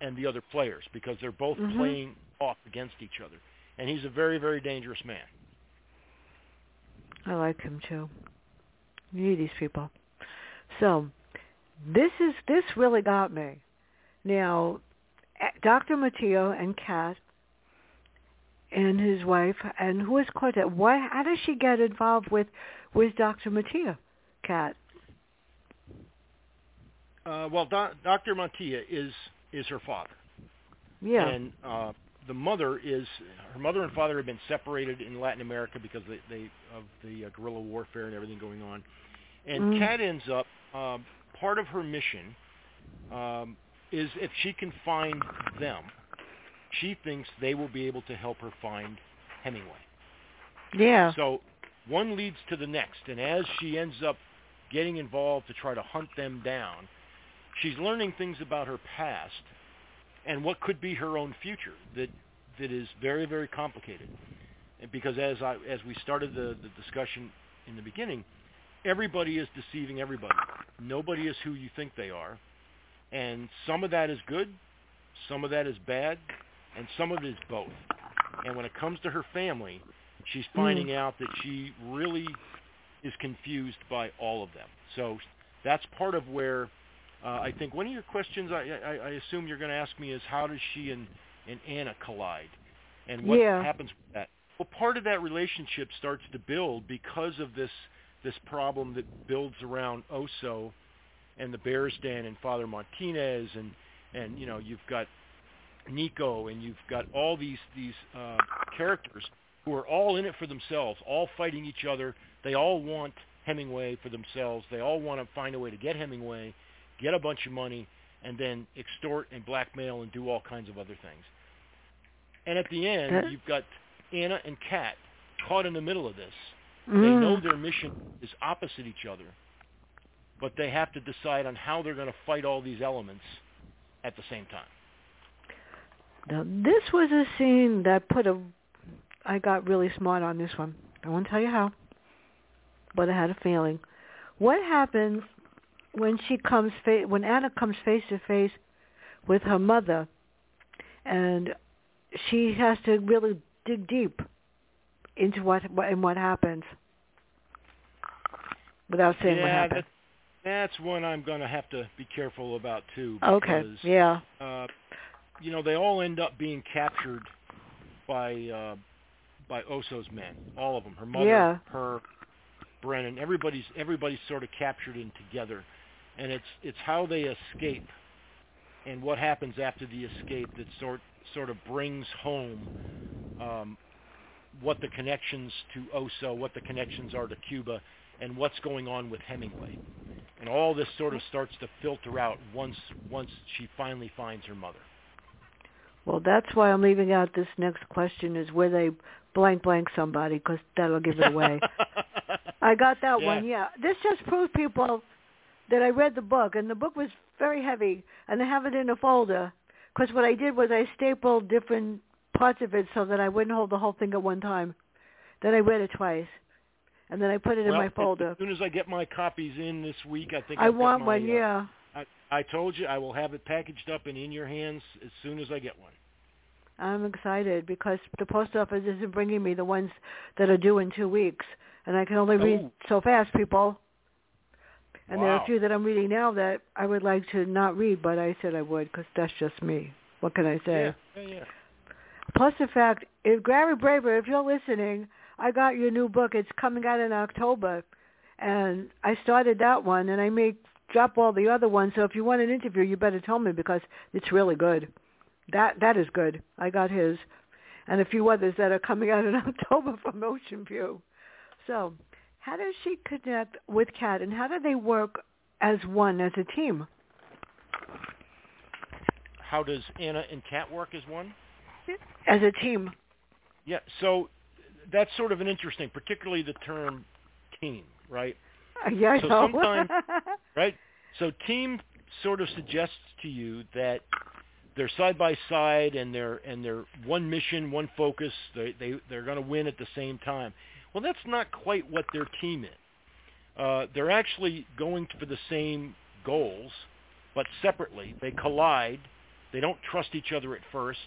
and the other players because they're both Mhm. playing off against each other. And he's a very, very dangerous man. I like him too. You need these people. So, this is this really got me. Now, eh, Dr. Matteo and Kat and his wife, and who is Cortez? Why? How does she get involved with with Dr. Matteo, Kat? Uh, well, Do- Dr. Mantia is is her father, Yeah. and uh, the mother is her mother and father have been separated in Latin America because they, they of the uh, guerrilla warfare and everything going on. And Mm. Kat ends up um, part of her mission um, is if she can find them, she thinks they will be able to help her find Hemingway. yeah. So one leads to the next, and as she ends up getting involved to try to hunt them down, she's learning things about her past and what could be her own future that that is very very complicated. Because as I as we started the, the discussion in the beginning, everybody is deceiving everybody. Nobody is who you think they are, and some of that is good, some of that is bad, and some of it is both. And when it comes to her family, she's finding out that she really is confused by all of them. So that's part of where uh, I think one of your questions I, I, I assume you're going to ask me is how does she and, and Anna collide, and what Yeah. happens with that? Well, part of that relationship starts to build because of this this problem that builds around Oso and the Bears Den and Father Martinez and and you know you've got Nico and you've got all these these uh, characters who are all in it for themselves, all fighting each other. They all want Hemingway for themselves. They all want to find a way to get Hemingway, get a bunch of money, and then extort and blackmail and do all kinds of other things. And at the end, you've got Anna and Kat caught in the middle of this. They Mm. know their mission is opposite each other, but they have to decide on how they're going to fight all these elements at the same time. Now, this was a scene that put a. I got really smart on this one. I won't tell you how, but I had a feeling. What happens when she comes fa- when Anna comes face to face with her mother, and she has to really dig deep into what what- and what happens without saying what yeah, happened. that, that's one I'm going to have to be careful about too. okay. Because, Yeah. uh, you know, they all end up being captured by uh, by Oso's men. All of them. Her mother, Yeah. her, Brennan. Everybody's everybody's sort of captured in together, and it's it's how they escape, and what happens after the escape that sort sort of brings home. Um, what the connections to Oso, what the connections are to Cuba, and what's going on with Hemingway. And all this sort of starts to filter out once once she finally finds her mother. Well, that's why I'm leaving out this next question is where they blank blank somebody because that'll give it away. I got that Yeah. one. Yeah, this just proves people that I read the book, and the book was very heavy, and I have it in a folder. Because what I did was I stapled different parts of it so that I wouldn't hold the whole thing at one time. Then I read it twice, and then I put it well, in my folder. As soon as I get my copies in this week, I think I I've want my, one. uh, Yeah. I, I told you I will have it packaged up and in your hands as soon as I get one. I'm excited because the post office isn't bringing me the ones that are due in two weeks, and I can only read Oh. so fast, people. And there are a few that I'm reading now that I would like to not read, but I said I would because that's just me. What can I say? Yeah, yeah, yeah. Plus the fact, if Gary Braver, if you're listening, I got your new book. It's coming out in October, and I started that one, and I may drop all the other ones. So if you want an interview, you better tell me because it's really good. That that is good. I got his, and a few others that are coming out in October from Oceanview. So, how does she connect with Kat, and how do they work as one, as a team? How does Anna and Kat work as one? As a team. Yeah, so that's sort of an interesting, particularly the term team, right? Yeah, I So know. sometime- Right? So team sort of suggests to you that they're side by side and they're and they're one mission, one focus. They they they're going to win at the same time. Well, that's not quite what their team is. Uh, they're actually going for the same goals, but separately. They collide. They don't trust each other at first.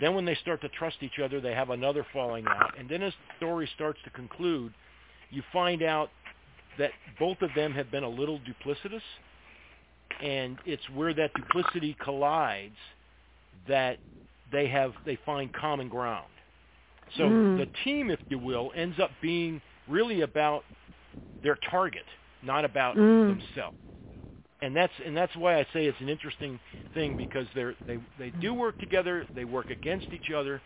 Then when they start to trust each other, they have another falling out. And then as the story starts to conclude, you find out that both of them have been a little duplicitous, and it's where that duplicity collides that they have they find common ground. So Mm. the team, if you will, ends up being really about their target, not about Mm. themselves. And that's and that's why I say it's an interesting thing because they're they they do work together, they work against each other,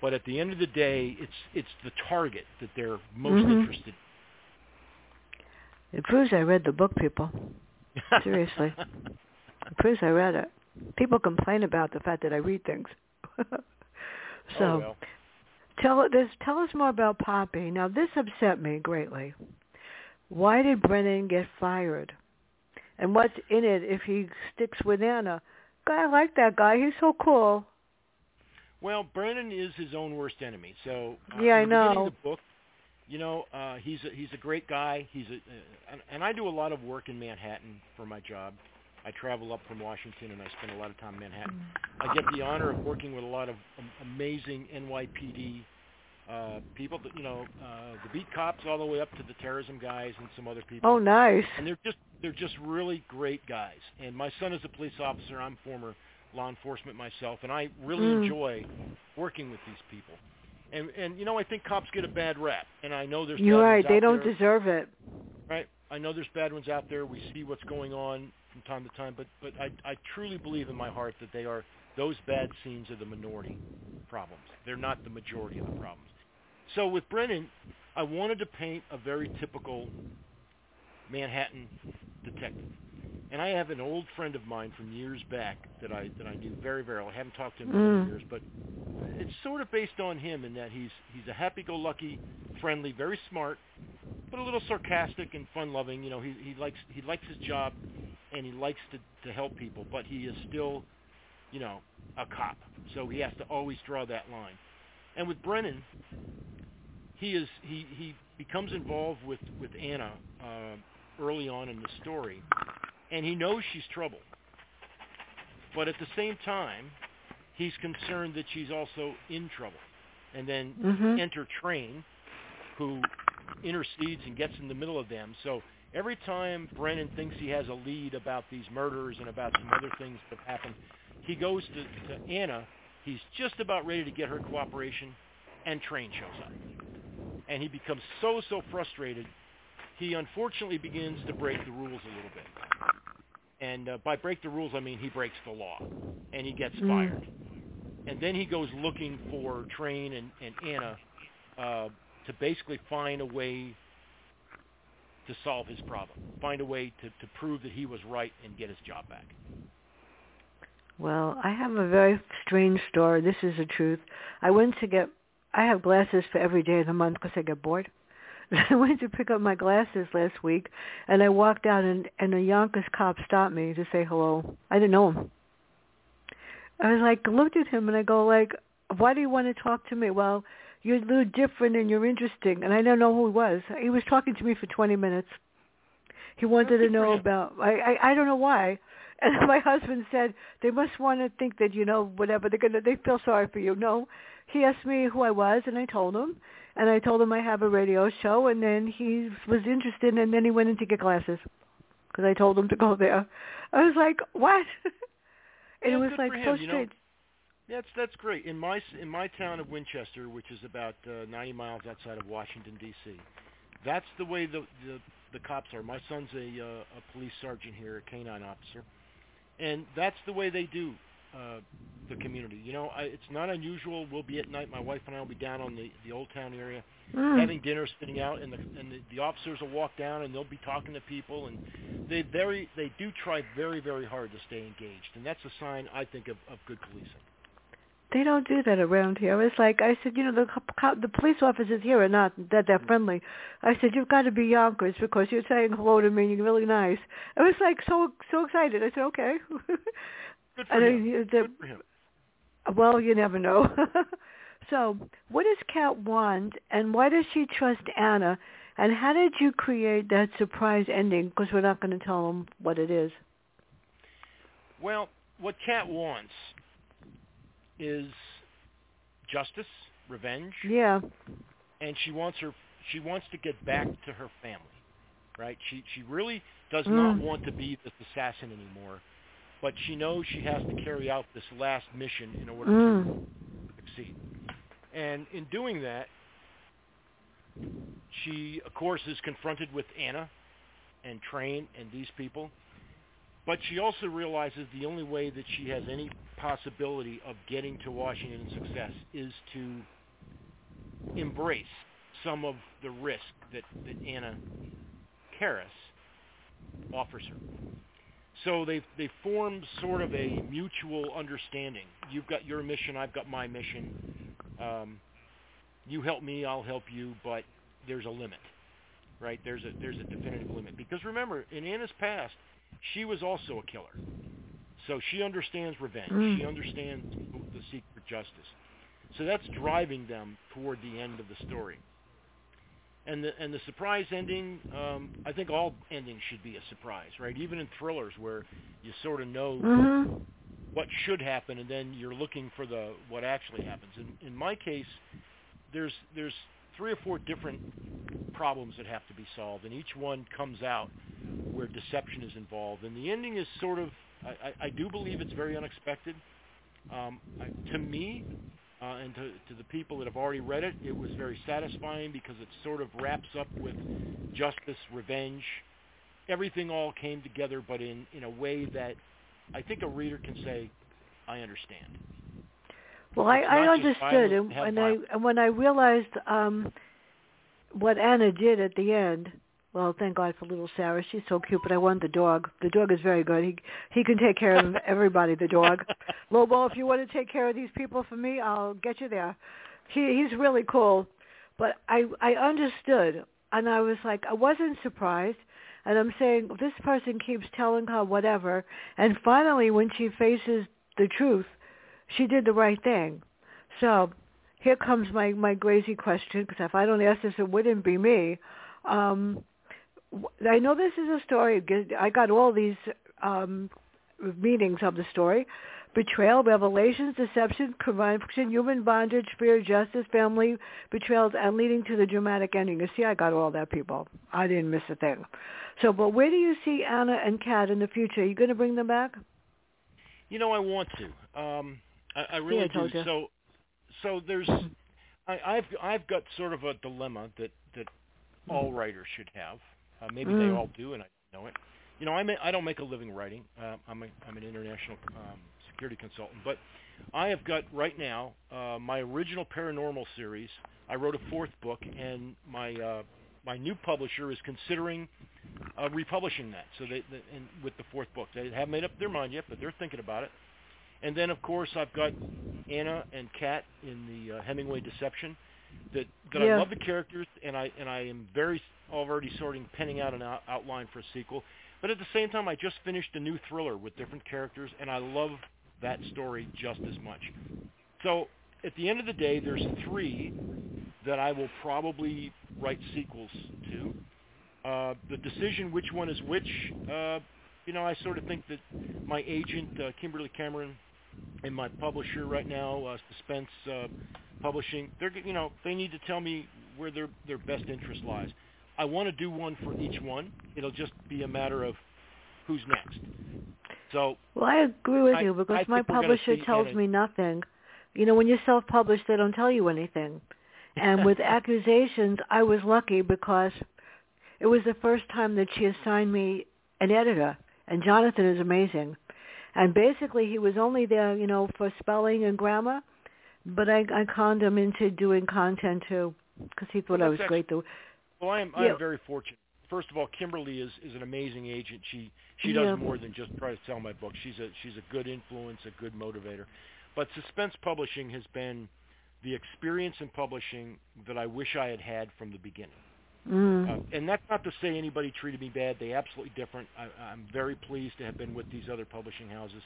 but at the end of the day, it's it's the target that they're most Mhm. interested. It proves I read the book, people. Seriously. It proves I read it. People complain about the fact that I read things. so oh, well. tell this tell us more about Poppy. Now this upset me greatly. Why did Brennan get fired? And what's in it if he sticks with Anna? God, I like that guy. He's so cool. Well, Brennan is his own worst enemy. So uh, Yeah, I the know. the book, you know, uh, he's a, he's a great guy. He's a, uh, and, and I do a lot of work in Manhattan for my job. I travel up from Washington and I spend a lot of time in Manhattan. I get the honor of working with a lot of amazing NYPD uh, people. That, you know, uh, the beat cops all the way up to the terrorism guys and some other people. Oh, nice. and they're just they're just really great guys. And my son is a police officer. I'm former law enforcement myself, and I really Mm. enjoy working with these people. And and you know I think cops get a bad rap, and I know there's You're right. They don't there, deserve it. right. I know there's bad ones out there. We see what's going on from time to time, but but I I truly believe in my heart that they are those bad scenes are the minority problems. They're not the majority of the problems. So with Brennan, I wanted to paint a very typical Manhattan detective. And I have an old friend of mine from years back that I that I knew very very well. I haven't talked to him in Mm. many years, but it's sort of based on him in that he's he's a happy-go-lucky, friendly, very smart, but a little sarcastic and fun-loving. You know, he he likes he likes his job and he likes to to help people, but he is still, you know, a cop. So he has to always draw that line. And with Brennan, he is he he becomes involved with with Anna uh, early on in the story, and he knows she's trouble. But at the same time, he's concerned that she's also in trouble. And then Mhm. enter Train, who intercedes and gets in the middle of them. So every time Brennan thinks he has a lead about these murders and about some other things that have happened, he goes to, to Anna. He's just about ready to get her cooperation, and Train shows up. And he becomes so, so frustrated, he unfortunately begins to break the rules a little bit. And uh, by break the rules, I mean he breaks the law, and he gets Mm. fired. And then he goes looking for Train and, and Anna uh, to basically find a way to solve his problem, find a way to, to prove that he was right and get his job back. Well, I have a very strange story. This is the truth. I went to get, I have glasses for every day of the month because I get bored. I went to pick up my glasses last week, and I walked out, and and a Yonkers cop stopped me to say hello. I didn't know him. I was like, looked at him, and I go like, "Why do you want to talk to me?" Well, you're a little different, and you're interesting, and I don't know who he was. He was talking to me for 20 minutes. He wanted to know about. I, I I don't know why. And my husband said they must want to think that you know whatever they're gonna. They feel sorry for you. No, he asked me who I was, and I told him, and I told him I have a radio show, and then he was interested, and then he went in to get glasses because I told him to go there. I was like, what? and Yeah, it was like so you know. strange. That's that's great. In my in my town of Winchester, which is about uh, 90 miles outside of Washington D.C., that's the way the the, the cops are. My son's a uh, a police sergeant here, a canine officer, and that's the way they do uh, the community. You know, I, it's not unusual. We'll be at night. My wife and I will be down on the the old town area Mm. having dinner, sitting out, and the and the, the officers will walk down and they'll be talking to people, and they very they do try very very hard to stay engaged, and that's a sign I think of, of good policing. They don't do that around here. It's like I said, you know, the the police officers here are not that that friendly. I said, you've got to be Yonkers because you're saying hello to me. and You're really nice. I was like so so excited. I said, okay. Good for And I- the- Good for him. well, you never know. so, what does Kat want, and why does she trust Anna? And how did you create that surprise ending? Because we're not going to tell them what it is. Well, what Kat wants is justice, revenge, Yeah. and she wants her she wants to get back to her family. Right? She she really does Mm. not want to be this assassin anymore, but she knows she has to carry out this last mission in order to Mm. succeed. And in doing that, she, of course, is confronted with Anna and Train and these people. But she also realizes the only way that she has any possibility of getting to Washington in success is to embrace some of the risk that, that Anna Karras offers her. So they they form sort of a mutual understanding. You've got your mission, I've got my mission. Um, you help me, I'll help you, but there's a limit, right? There's a there's a definitive limit because remember, in Anna's past, she was also a killer, so she understands revenge. Mm. She understands the seek for justice. So that's driving them toward the end of the story. And the and the surprise ending, um, I think all endings should be a surprise, right? Even in thrillers where you sort of know Mhm. what should happen, and then you're looking for the what actually happens. In in my case, there's there's three or four different problems that have to be solved, and each one comes out where deception is involved. And the ending is sort of I, I, I do believe it's very unexpected. Um, I, to me, uh, and to, to the people that have already read it, it was very satisfying because it sort of wraps up with justice, revenge. Everything all came together, but in, in a way that I think a reader can say, I understand. Well, I, I understood, and when I and when I realized um, what Anna did at the end. Well, thank God for little Sarah. She's so cute, but I want the dog. The dog is very good. He he can take care of everybody. The dog, Lobo. If you want to take care of these people for me, I'll get you there. He he's really cool, but I I understood, and I was like I wasn't surprised. And I'm saying this person keeps telling her whatever, and finally when she faces the truth, she did the right thing. So here comes my my crazy question because if I don't ask this, it wouldn't be me. Um, I know this is a story. I got all these um, meanings of the story: betrayal, revelations, deception, corruption, human bondage, fear, justice, family betrayals, and leading to the dramatic ending. You see, I got all that, people. I didn't miss a thing. So, but where do you see Anna and Kat in the future? Are you going to bring them back? You know, I want to. Um, I, I really I told do. you. So, so there's, I, I've I've got sort of a dilemma that that all writers should have. Uh, maybe they Mm. all do, and I don't know it. You know, I may, I don't make a living writing. Uh, I'm a, I'm an international um, security consultant, but I have got right now uh, my original paranormal series. I wrote a fourth book, and my uh, my new publisher is considering uh, republishing that. So they, they and with the fourth book, they haven't made up their mind yet, but they're thinking about it. And then, of course, I've got Anna and Kat in the uh, Hemingway Deception, that that Yeah. I love the characters and I and I am very already starting penning out an out, outline for a sequel. But at the same time, I just finished a new thriller with different characters, and I love that story just as much. So at the end of the day, there's three that I will probably write sequels to. Uh, the decision which one is which, uh, you know, I sort of think that my agent, uh, Kimberly Cameron, and my publisher right now, uh, Suspense uh, Publishing, they're you know they need to tell me where their their best interest lies. I want to do one for each one. It'll just be a matter of who's next. So Well, I agree with I- you because I my think we're gonna publisher tells me nothing. You know, when you're self-published, they don't tell you anything. And with accusations, I was lucky because it was the first time that she assigned me an editor, and Jonathan is amazing. And basically, he was only there, you know, for spelling and grammar, but I, I conned him into doing content too because he thought I was great. To, Well, I am I Yeah. am very fortunate. First of all, Kimberly is is an amazing agent. She she Yeah. does more than just try to sell my book. She's a she's a good influence, a good motivator. But Suspense Publishing has been the experience in publishing that I wish I had had from the beginning. mm, Uh, and that's not to say anybody treated me bad. They absolutely different. I, I'm very pleased to have been with these other publishing houses.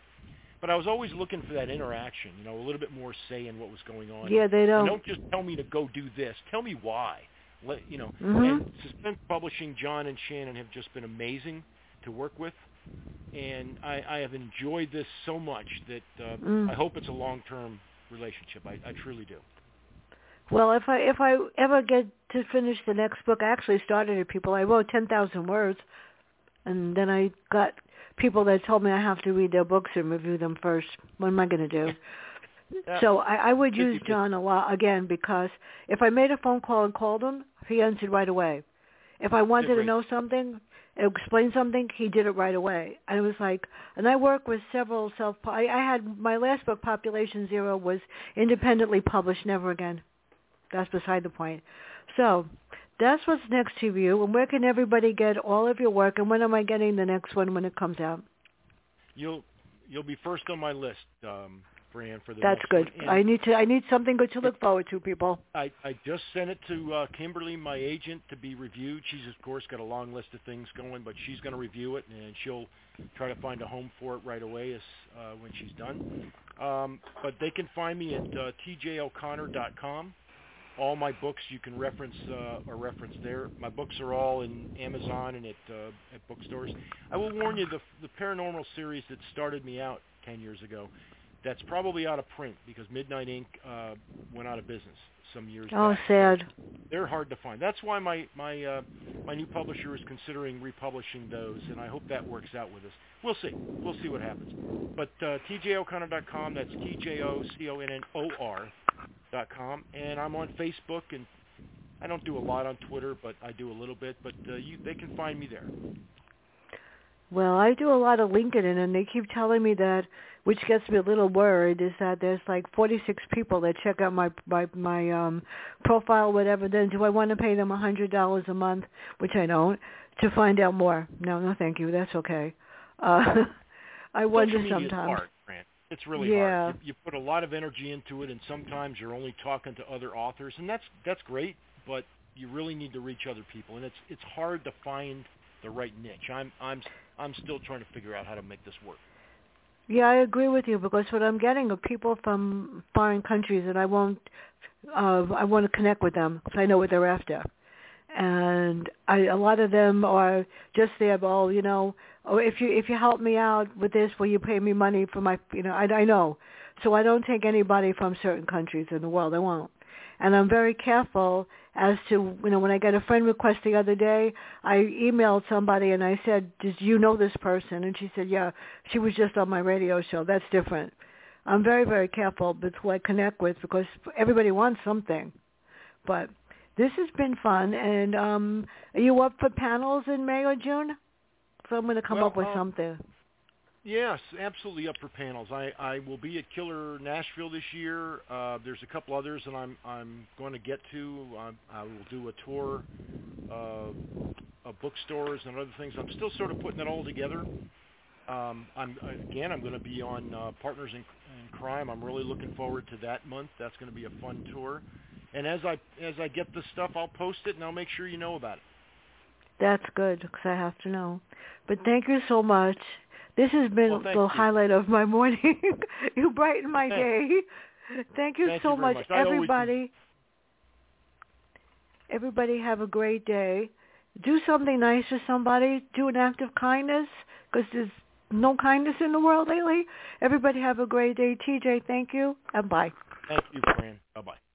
But I was always looking for that interaction, you know, a little bit more say in what was going on. yeah, they don't. don't just tell me to go do this. Tell me why. Let you know. Mhm. And Suspense Publishing, John and Shannon have just been amazing to work with, and I, I have enjoyed this so much that uh, Mm. I hope it's a long-term relationship. I, I truly do. Well, if I if I ever get to finish the next book, I actually started it. People, I wrote ten thousand words, and then I got people that told me I have to read their books and review them first. What am I going to do? So I, I would use John a lot again because if I made a phone call and called him, he answered right away. If I wanted to know something, explain something, he did it right away. And it was like, and I work with several self. I, I had my last book, Population Zero, was independently published. Never again. That's beside the point. So that's what's next to you. And where can everybody get all of your work? And when am I getting the next one when it comes out? You'll you'll be first on my list, um, Fran, for the That's good. one. I need to. I need something good to look forward to, people. I, I just sent it to uh, Kimberly, my agent, to be reviewed. She's of course got a long list of things going, but she's going to review it and she'll try to find a home for it right away as uh, when she's done. Um, but they can find me at uh, tjoconnor.com. All my books you can reference uh, are referenced there. My books are all in Amazon and at uh, at bookstores. I will warn you, the the paranormal series that started me out ten years ago, that's probably out of print because Midnight Ink. Uh, went out of business some years ago. Oh, back. sad. They're hard to find. That's why my my uh, my new publisher is considering republishing those, and I hope that works out with us. We'll see. We'll see what happens. But uh, tjoconnor.com. That's t j o c o n n o r dot com, and I'm on Facebook, and I don't do a lot on Twitter, but I do a little bit. But uh, you, they can find me there. Well, I do a lot of LinkedIn, and they keep telling me that, which gets me a little worried, is that there's like 46 people that check out my my my um profile, whatever. Then do I want to pay them a hundred dollars a month, which I don't, to find out more? No, no, thank you. That's okay. Uh, I wonder Social media is sometimes. hard, Grant. It's really Yeah. hard. You, you put a lot of energy into it, and sometimes you're only talking to other authors, and that's that's great. But you really need to reach other people, and it's it's hard to find the right niche. I'm I'm I'm still trying to figure out how to make this work. Yeah, I agree with you because what I'm getting are people from foreign countries, and I won't. Uh, I want to connect with them because I know what they're after, and I, a lot of them are just there. Well, you know, oh, if you if you help me out with this, will you pay me money for my? You know, I, I know, so I don't take anybody from certain countries in the world. I won't, and I'm very careful as to you know when I got a friend request the other day, I emailed somebody and I said, "Did you know this person?" And she said, "Yeah, she was just on my radio show. That's different." I'm very very careful with who I connect with because everybody wants something. But this has been fun. And um are you up for panels in May or June? So I'm going to come Well, up with uh, something. Yes, absolutely up for panels. I, I will be at Killer Nashville this year. Uh, there's a couple others that I'm I'm going to get to. Um, I will do a tour uh, of bookstores and other things. I'm still sort of putting it all together. Um, I'm again I'm going to be on uh, Partners in, in Crime. I'm really looking forward to that month. That's going to be a fun tour. and as I as I get the stuff, I'll post it and I'll make sure you know about it. That's good because I have to know. But thank you so much. This has been well, the you. highlight of my morning. you brighten my day. Thank you thank so you much, much. everybody. Everybody have a great day. Do something nice for somebody. Do an act of kindness because there's no kindness in the world lately. Everybody have a great day. TJ, thank you, and bye. Thank you, Fran. Bye-bye.